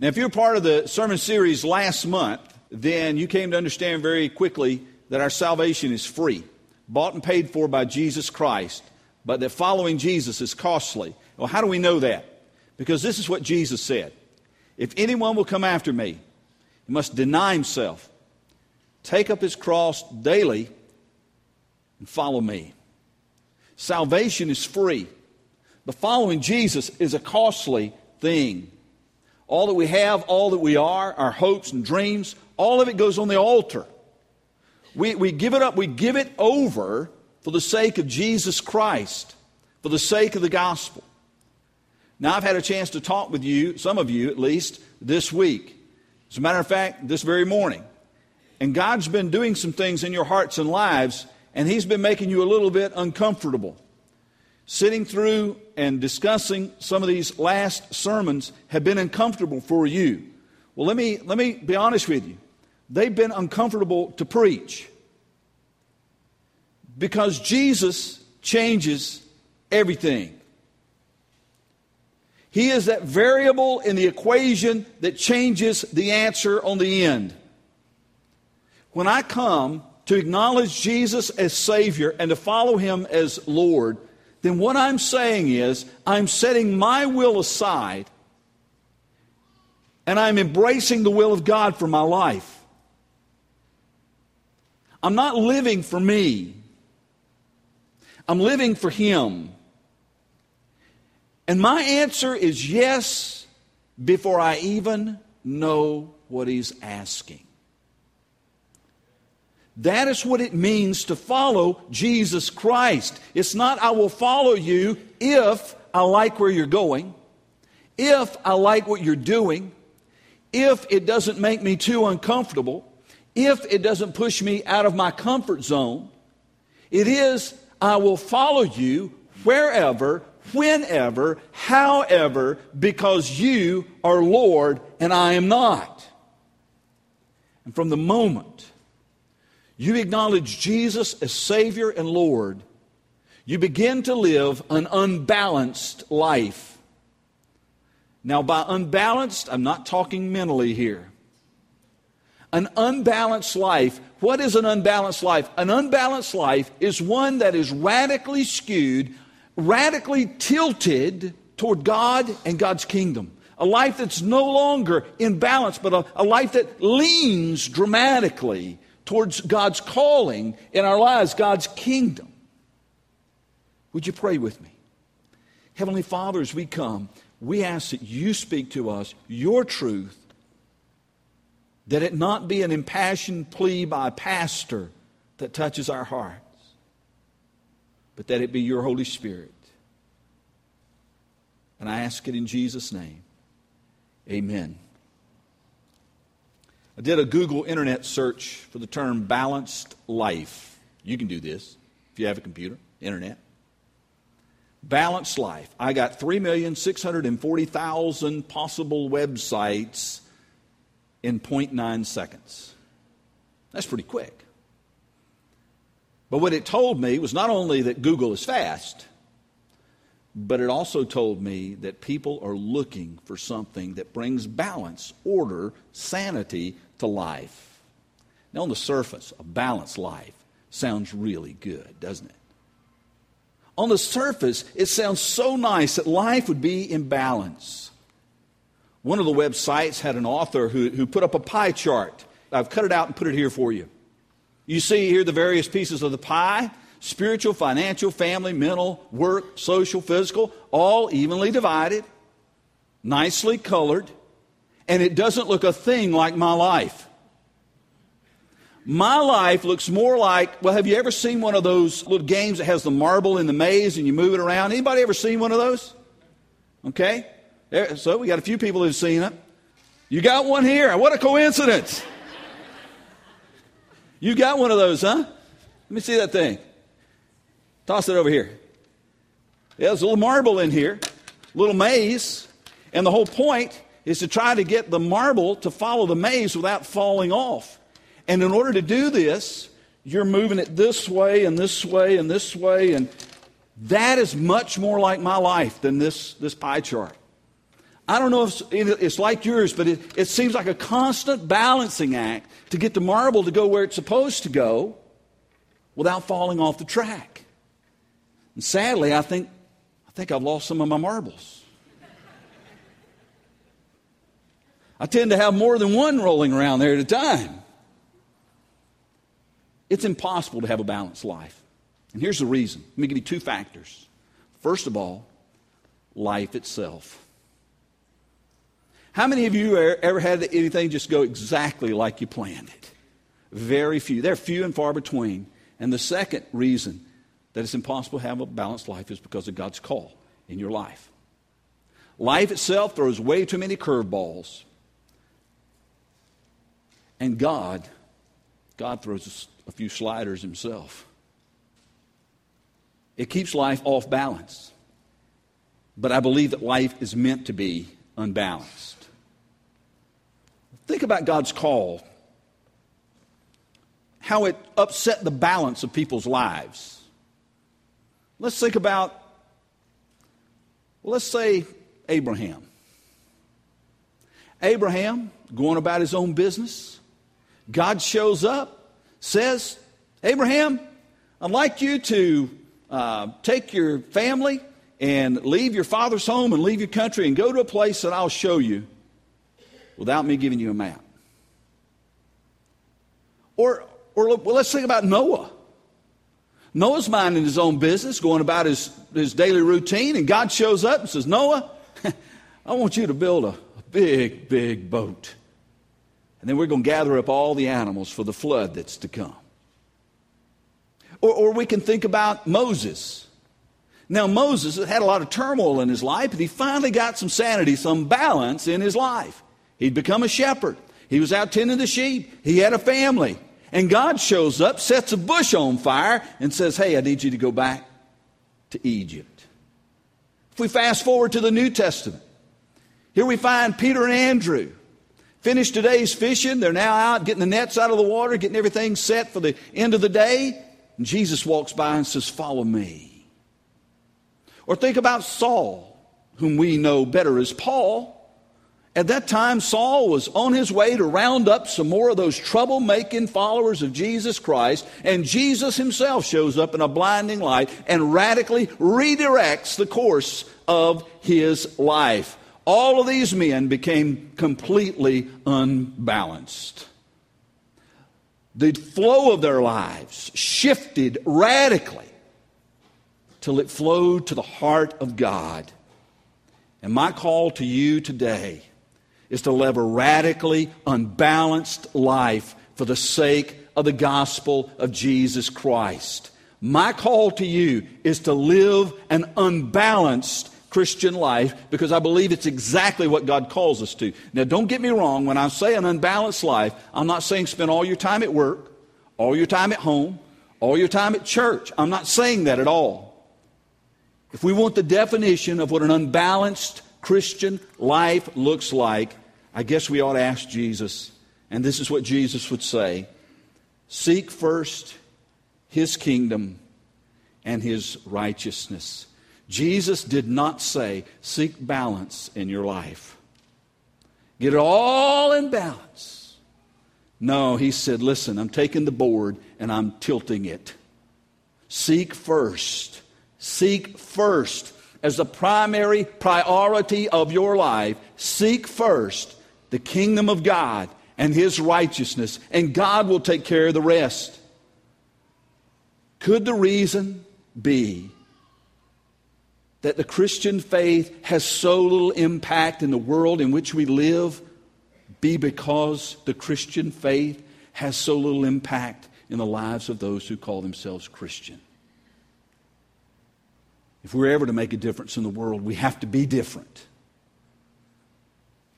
Now, if you're part of the sermon series last month, then you came to understand very quickly that our salvation is free, bought and paid for by Jesus Christ, but that following Jesus is costly. Well, how do we know that? Because this is what Jesus said If anyone will come after me, he must deny himself, take up his cross daily, and follow me. Salvation is free, but following Jesus is a costly thing. All that we have, all that we are, our hopes and dreams, all of it goes on the altar. We, we give it up, we give it over for the sake of Jesus Christ, for the sake of the gospel. Now, I've had a chance to talk with you, some of you at least, this week. As a matter of fact, this very morning. And God's been doing some things in your hearts and lives, and He's been making you a little bit uncomfortable. Sitting through and discussing some of these last sermons have been uncomfortable for you. Well, let me, let me be honest with you. They've been uncomfortable to preach because Jesus changes everything. He is that variable in the equation that changes the answer on the end. When I come to acknowledge Jesus as Savior and to follow Him as Lord, then what I'm saying is I'm setting my will aside and I'm embracing the will of God for my life. I'm not living for me. I'm living for Him. And my answer is yes before I even know what He's asking. That is what it means to follow Jesus Christ. It's not, I will follow you if I like where you're going, if I like what you're doing, if it doesn't make me too uncomfortable, if it doesn't push me out of my comfort zone. It is, I will follow you wherever, whenever, however, because you are Lord and I am not. And from the moment you acknowledge Jesus as Savior and Lord, you begin to live an unbalanced life. Now, by unbalanced, I'm not talking mentally here. An unbalanced life. What is an unbalanced life? An unbalanced life is one that is radically skewed, radically tilted toward God and God's kingdom. A life that's no longer in balance, but a, a life that leans dramatically towards God's calling in our lives, God's kingdom. Would you pray with me? Heavenly Father, as we come, we ask that you speak to us your truth that it not be an impassioned plea by a pastor that touches our hearts, but that it be your Holy Spirit. And I ask it in Jesus' name. Amen. I did a Google internet search for the term balanced life. You can do this if you have a computer, internet. Balanced life. I got 3,640,000 possible websites in 0.9 seconds. That's pretty quick. But what it told me was not only that Google is fast, but it also told me that people are looking for something that brings balance, order, sanity to life. Now, on the surface, a balanced life sounds really good, doesn't it? On the surface, it sounds so nice that life would be in balance. One of the websites had an author who, who put up a pie chart. I've cut it out and put it here for you. You see here the various pieces of the pie spiritual, financial, family, mental, work, social, physical, all evenly divided, nicely colored, and it doesn't look a thing like my life. My life looks more like, well, have you ever seen one of those little games that has the marble in the maze and you move it around? Anybody ever seen one of those? Okay? There, so we got a few people who've seen it. You got one here. What a coincidence. You got one of those, huh? Let me see that thing. Toss it over here. Yeah, there's a little marble in here, little maze. And the whole point is to try to get the marble to follow the maze without falling off. And in order to do this, you're moving it this way and this way and this way. And that is much more like my life than this, this pie chart. I don't know if it's like yours, but it, it seems like a constant balancing act to get the marble to go where it's supposed to go without falling off the track. And sadly, I think, I think I've lost some of my marbles. I tend to have more than one rolling around there at a time. It's impossible to have a balanced life. And here's the reason. Let me give you two factors. First of all, life itself. How many of you er, ever had anything just go exactly like you planned it? Very few. They're few and far between. And the second reason that it's impossible to have a balanced life is because of God's call in your life. Life itself throws way too many curveballs. And God, God throws a few sliders himself. It keeps life off balance. But I believe that life is meant to be unbalanced. Think about God's call, how it upset the balance of people's lives. Let's think about, well, let's say Abraham. Abraham going about his own business. God shows up, says, Abraham, I'd like you to uh, take your family and leave your father's home and leave your country and go to a place that I'll show you without me giving you a map. Or, or well, let's think about Noah. Noah's minding his own business, going about his, his daily routine, and God shows up and says, Noah, I want you to build a, a big, big boat. And then we're going to gather up all the animals for the flood that's to come. Or, or we can think about Moses. Now, Moses had a lot of turmoil in his life, but he finally got some sanity, some balance in his life. He'd become a shepherd. He was out tending the sheep. He had a family. And God shows up, sets a bush on fire, and says, Hey, I need you to go back to Egypt. If we fast forward to the New Testament, here we find Peter and Andrew. Finished today's fishing. They're now out getting the nets out of the water, getting everything set for the end of the day. And Jesus walks by and says, Follow me. Or think about Saul, whom we know better as Paul. At that time, Saul was on his way to round up some more of those trouble-making followers of Jesus Christ, and Jesus himself shows up in a blinding light and radically redirects the course of his life. All of these men became completely unbalanced. The flow of their lives shifted radically till it flowed to the heart of God. And my call to you today is to live a radically unbalanced life for the sake of the gospel of Jesus Christ. My call to you is to live an unbalanced Christian life because I believe it's exactly what God calls us to. Now, don't get me wrong. When I say an unbalanced life, I'm not saying spend all your time at work, all your time at home, all your time at church. I'm not saying that at all. If we want the definition of what an unbalanced Christian life looks like, I guess we ought to ask Jesus, and this is what Jesus would say Seek first his kingdom and his righteousness. Jesus did not say, Seek balance in your life. Get it all in balance. No, he said, Listen, I'm taking the board and I'm tilting it. Seek first. Seek first as the primary priority of your life. Seek first the kingdom of God and his righteousness, and God will take care of the rest. Could the reason be that the Christian faith has so little impact in the world in which we live be because the Christian faith has so little impact in the lives of those who call themselves Christian? If we're ever to make a difference in the world, we have to be different.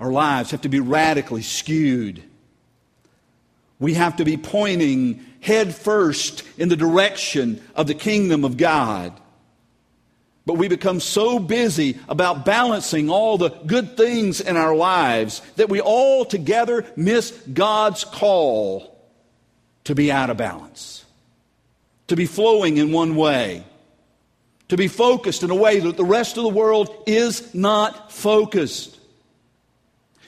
Our lives have to be radically skewed. We have to be pointing head first in the direction of the kingdom of God. But we become so busy about balancing all the good things in our lives that we altogether miss God's call to be out of balance, to be flowing in one way, to be focused in a way that the rest of the world is not focused.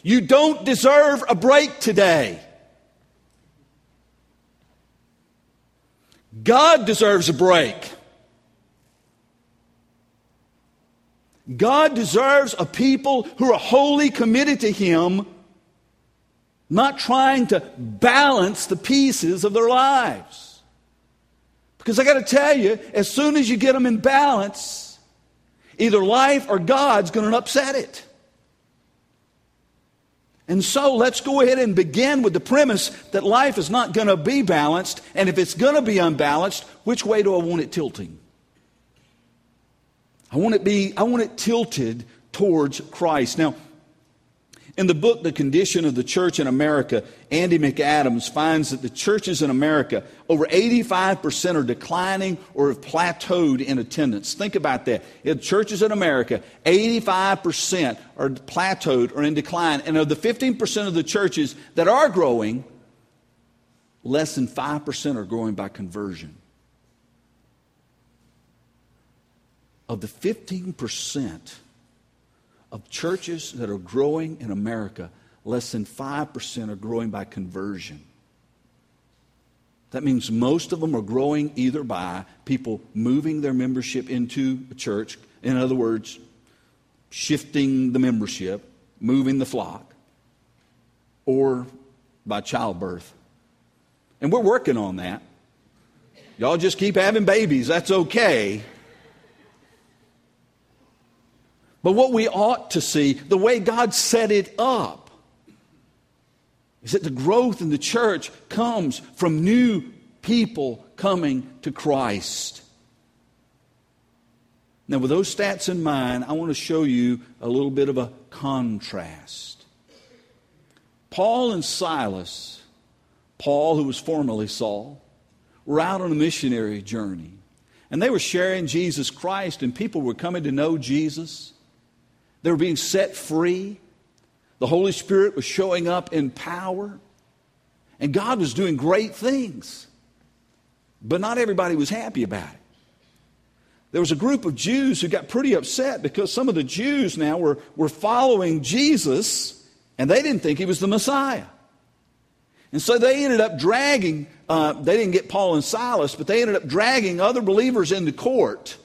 You don't deserve a break today. God deserves a break. God deserves a people who are wholly committed to Him, not trying to balance the pieces of their lives. Because I got to tell you, as soon as you get them in balance, either life or God's going to upset it. And so let's go ahead and begin with the premise that life is not going to be balanced. And if it's going to be unbalanced, which way do I want it tilting? I want it be I want it tilted towards Christ. Now, in the book The Condition of the Church in America, Andy McAdams finds that the churches in America, over 85% are declining or have plateaued in attendance. Think about that. In churches in America, 85% are plateaued or in decline. And of the 15% of the churches that are growing, less than 5% are growing by conversion. Of the 15%, of churches that are growing in America, less than 5% are growing by conversion. That means most of them are growing either by people moving their membership into a church, in other words, shifting the membership, moving the flock, or by childbirth. And we're working on that. Y'all just keep having babies, that's okay. But what we ought to see, the way God set it up, is that the growth in the church comes from new people coming to Christ. Now, with those stats in mind, I want to show you a little bit of a contrast. Paul and Silas, Paul, who was formerly Saul, were out on a missionary journey. And they were sharing Jesus Christ, and people were coming to know Jesus. They were being set free. The Holy Spirit was showing up in power. And God was doing great things. But not everybody was happy about it. There was a group of Jews who got pretty upset because some of the Jews now were, were following Jesus and they didn't think he was the Messiah. And so they ended up dragging, uh, they didn't get Paul and Silas, but they ended up dragging other believers into court.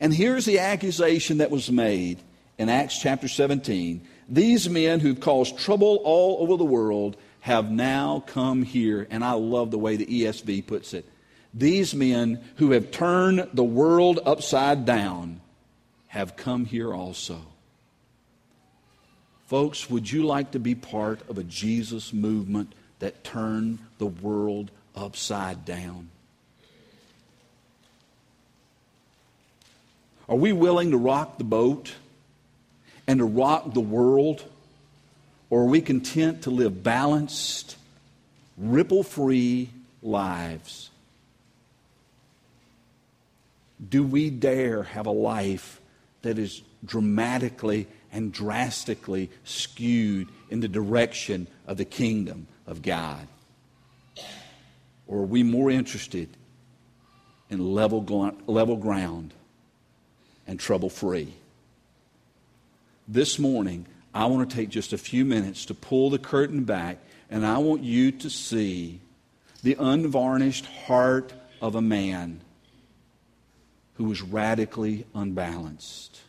And here's the accusation that was made in Acts chapter 17, these men who've caused trouble all over the world have now come here. And I love the way the ESV puts it. These men who have turned the world upside down have come here also. Folks, would you like to be part of a Jesus movement that turned the world upside down? Are we willing to rock the boat? And to rock the world? Or are we content to live balanced, ripple free lives? Do we dare have a life that is dramatically and drastically skewed in the direction of the kingdom of God? Or are we more interested in level, level ground and trouble free? This morning, I want to take just a few minutes to pull the curtain back, and I want you to see the unvarnished heart of a man who was radically unbalanced,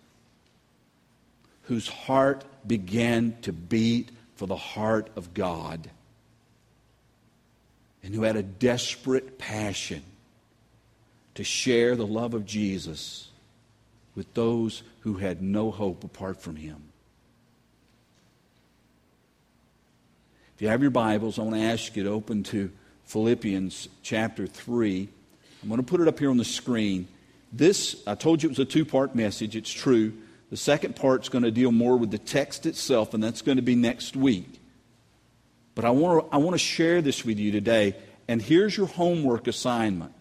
whose heart began to beat for the heart of God, and who had a desperate passion to share the love of Jesus with those who had no hope apart from him. If you have your Bibles, I want to ask you to open to Philippians chapter 3. I'm going to put it up here on the screen. This, I told you it was a two part message. It's true. The second part's going to deal more with the text itself, and that's going to be next week. But I want to, I want to share this with you today. And here's your homework assignment.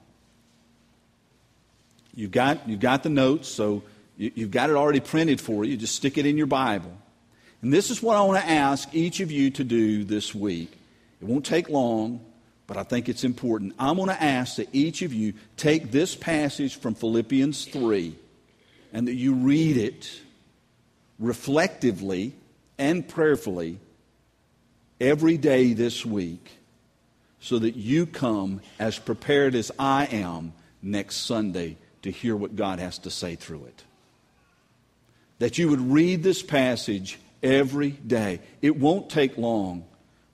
You've got, you've got the notes, so you, you've got it already printed for you. Just stick it in your Bible. And this is what I want to ask each of you to do this week. It won't take long, but I think it's important. I'm going to ask that each of you take this passage from Philippians 3 and that you read it reflectively and prayerfully every day this week so that you come as prepared as I am next Sunday to hear what God has to say through it. That you would read this passage every day. It won't take long,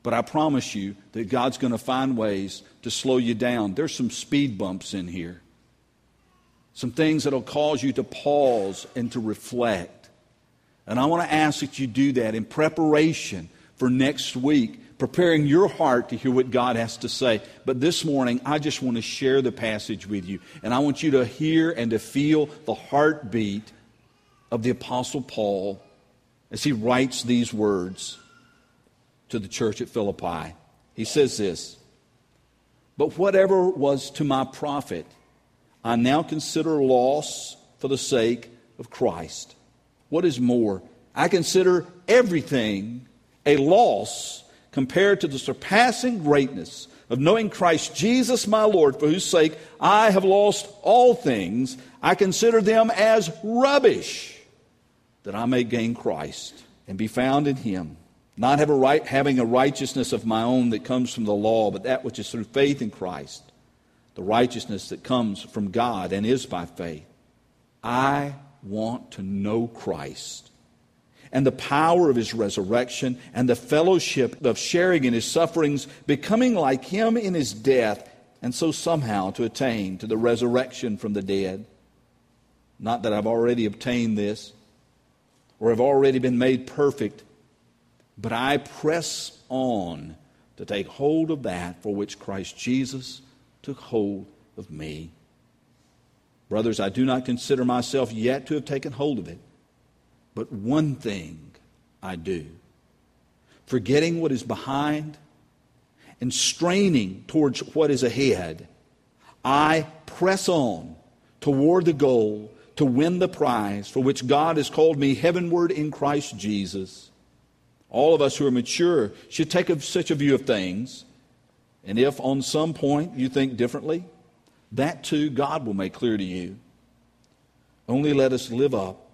but I promise you that God's going to find ways to slow you down. There's some speed bumps in here, some things that'll cause you to pause and to reflect. And I want to ask that you do that in preparation for next week preparing your heart to hear what God has to say. But this morning, I just want to share the passage with you. And I want you to hear and to feel the heartbeat of the Apostle Paul as he writes these words to the church at Philippi. He says this But whatever was to my profit, I now consider loss for the sake of Christ. What is more, I consider everything a loss compared to the surpassing greatness of knowing Christ Jesus my Lord, for whose sake I have lost all things, I consider them as rubbish, that I may gain Christ and be found in him, not have a right, having a righteousness of my own that comes from the law, but that which is through faith in Christ, the righteousness that comes from God and is by faith. I want to know Christ and the power of his resurrection and the fellowship of sharing in his sufferings, becoming like him in his death, and so somehow to attain to the resurrection from the dead. Not that I've already obtained this or have already been made perfect, but I press on to take hold of that for which Christ Jesus took hold of me. Brothers, I do not consider myself yet to have taken hold of it. But one thing I do forgetting what is behind and straining towards what is ahead, I press on toward the goal to win the prize for which God has called me heavenward in Christ Jesus. All of us who are mature should take such a view of things. And if on some point you think differently, that too God will make clear to you. Only let us live up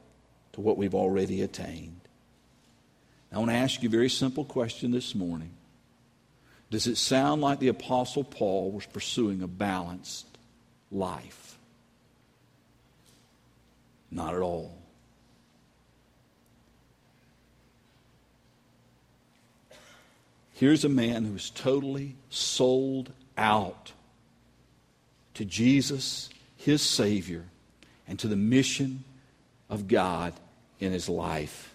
to what we've already attained. I want to ask you a very simple question this morning. Does it sound like the Apostle Paul was pursuing a balanced life? Not at all. Here's a man who's totally sold out to Jesus, his Savior, and to the mission of God in his life.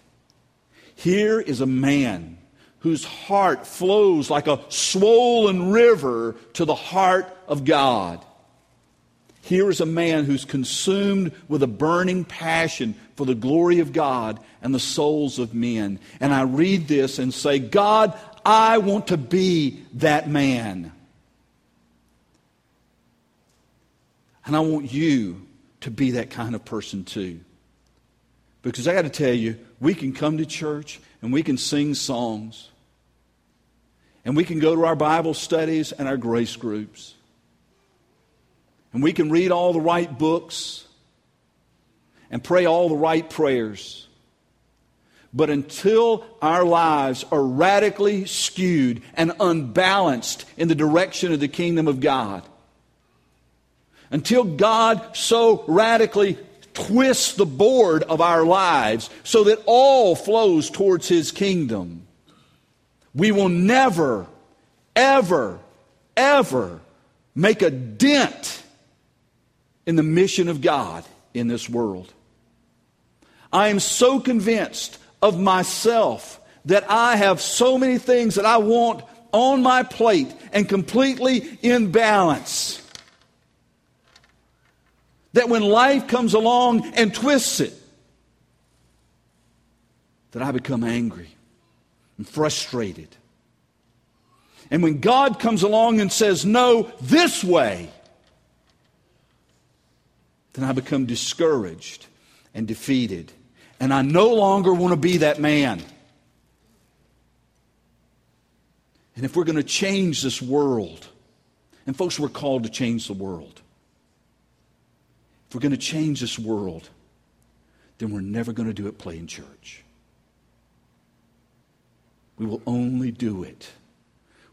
Here is a man whose heart flows like a swollen river to the heart of God. Here is a man who's consumed with a burning passion for the glory of God and the souls of men. And I read this and say, God, I want to be that man. And I want you to be that kind of person too. Because I got to tell you, we can come to church and we can sing songs. And we can go to our Bible studies and our grace groups. And we can read all the right books and pray all the right prayers. But until our lives are radically skewed and unbalanced in the direction of the kingdom of God, until God so radically twist the board of our lives so that all flows towards His kingdom. We will never, ever, ever make a dent in the mission of God in this world. I am so convinced of myself that I have so many things that I want on my plate and completely in balance that when life comes along and twists it, that I become angry and frustrated. And when God comes along and says, no, this way, then I become discouraged and defeated. And I no longer want to be that man. And if we're going to change this world, and folks, we're called to change the world. If we're going to change this world, then we're never going to do it playing church. We will only do it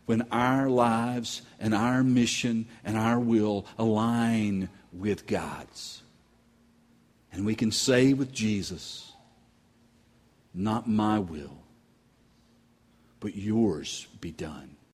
when our lives and our mission and our will align with God's. And we can say with Jesus, Not my will, but yours be done.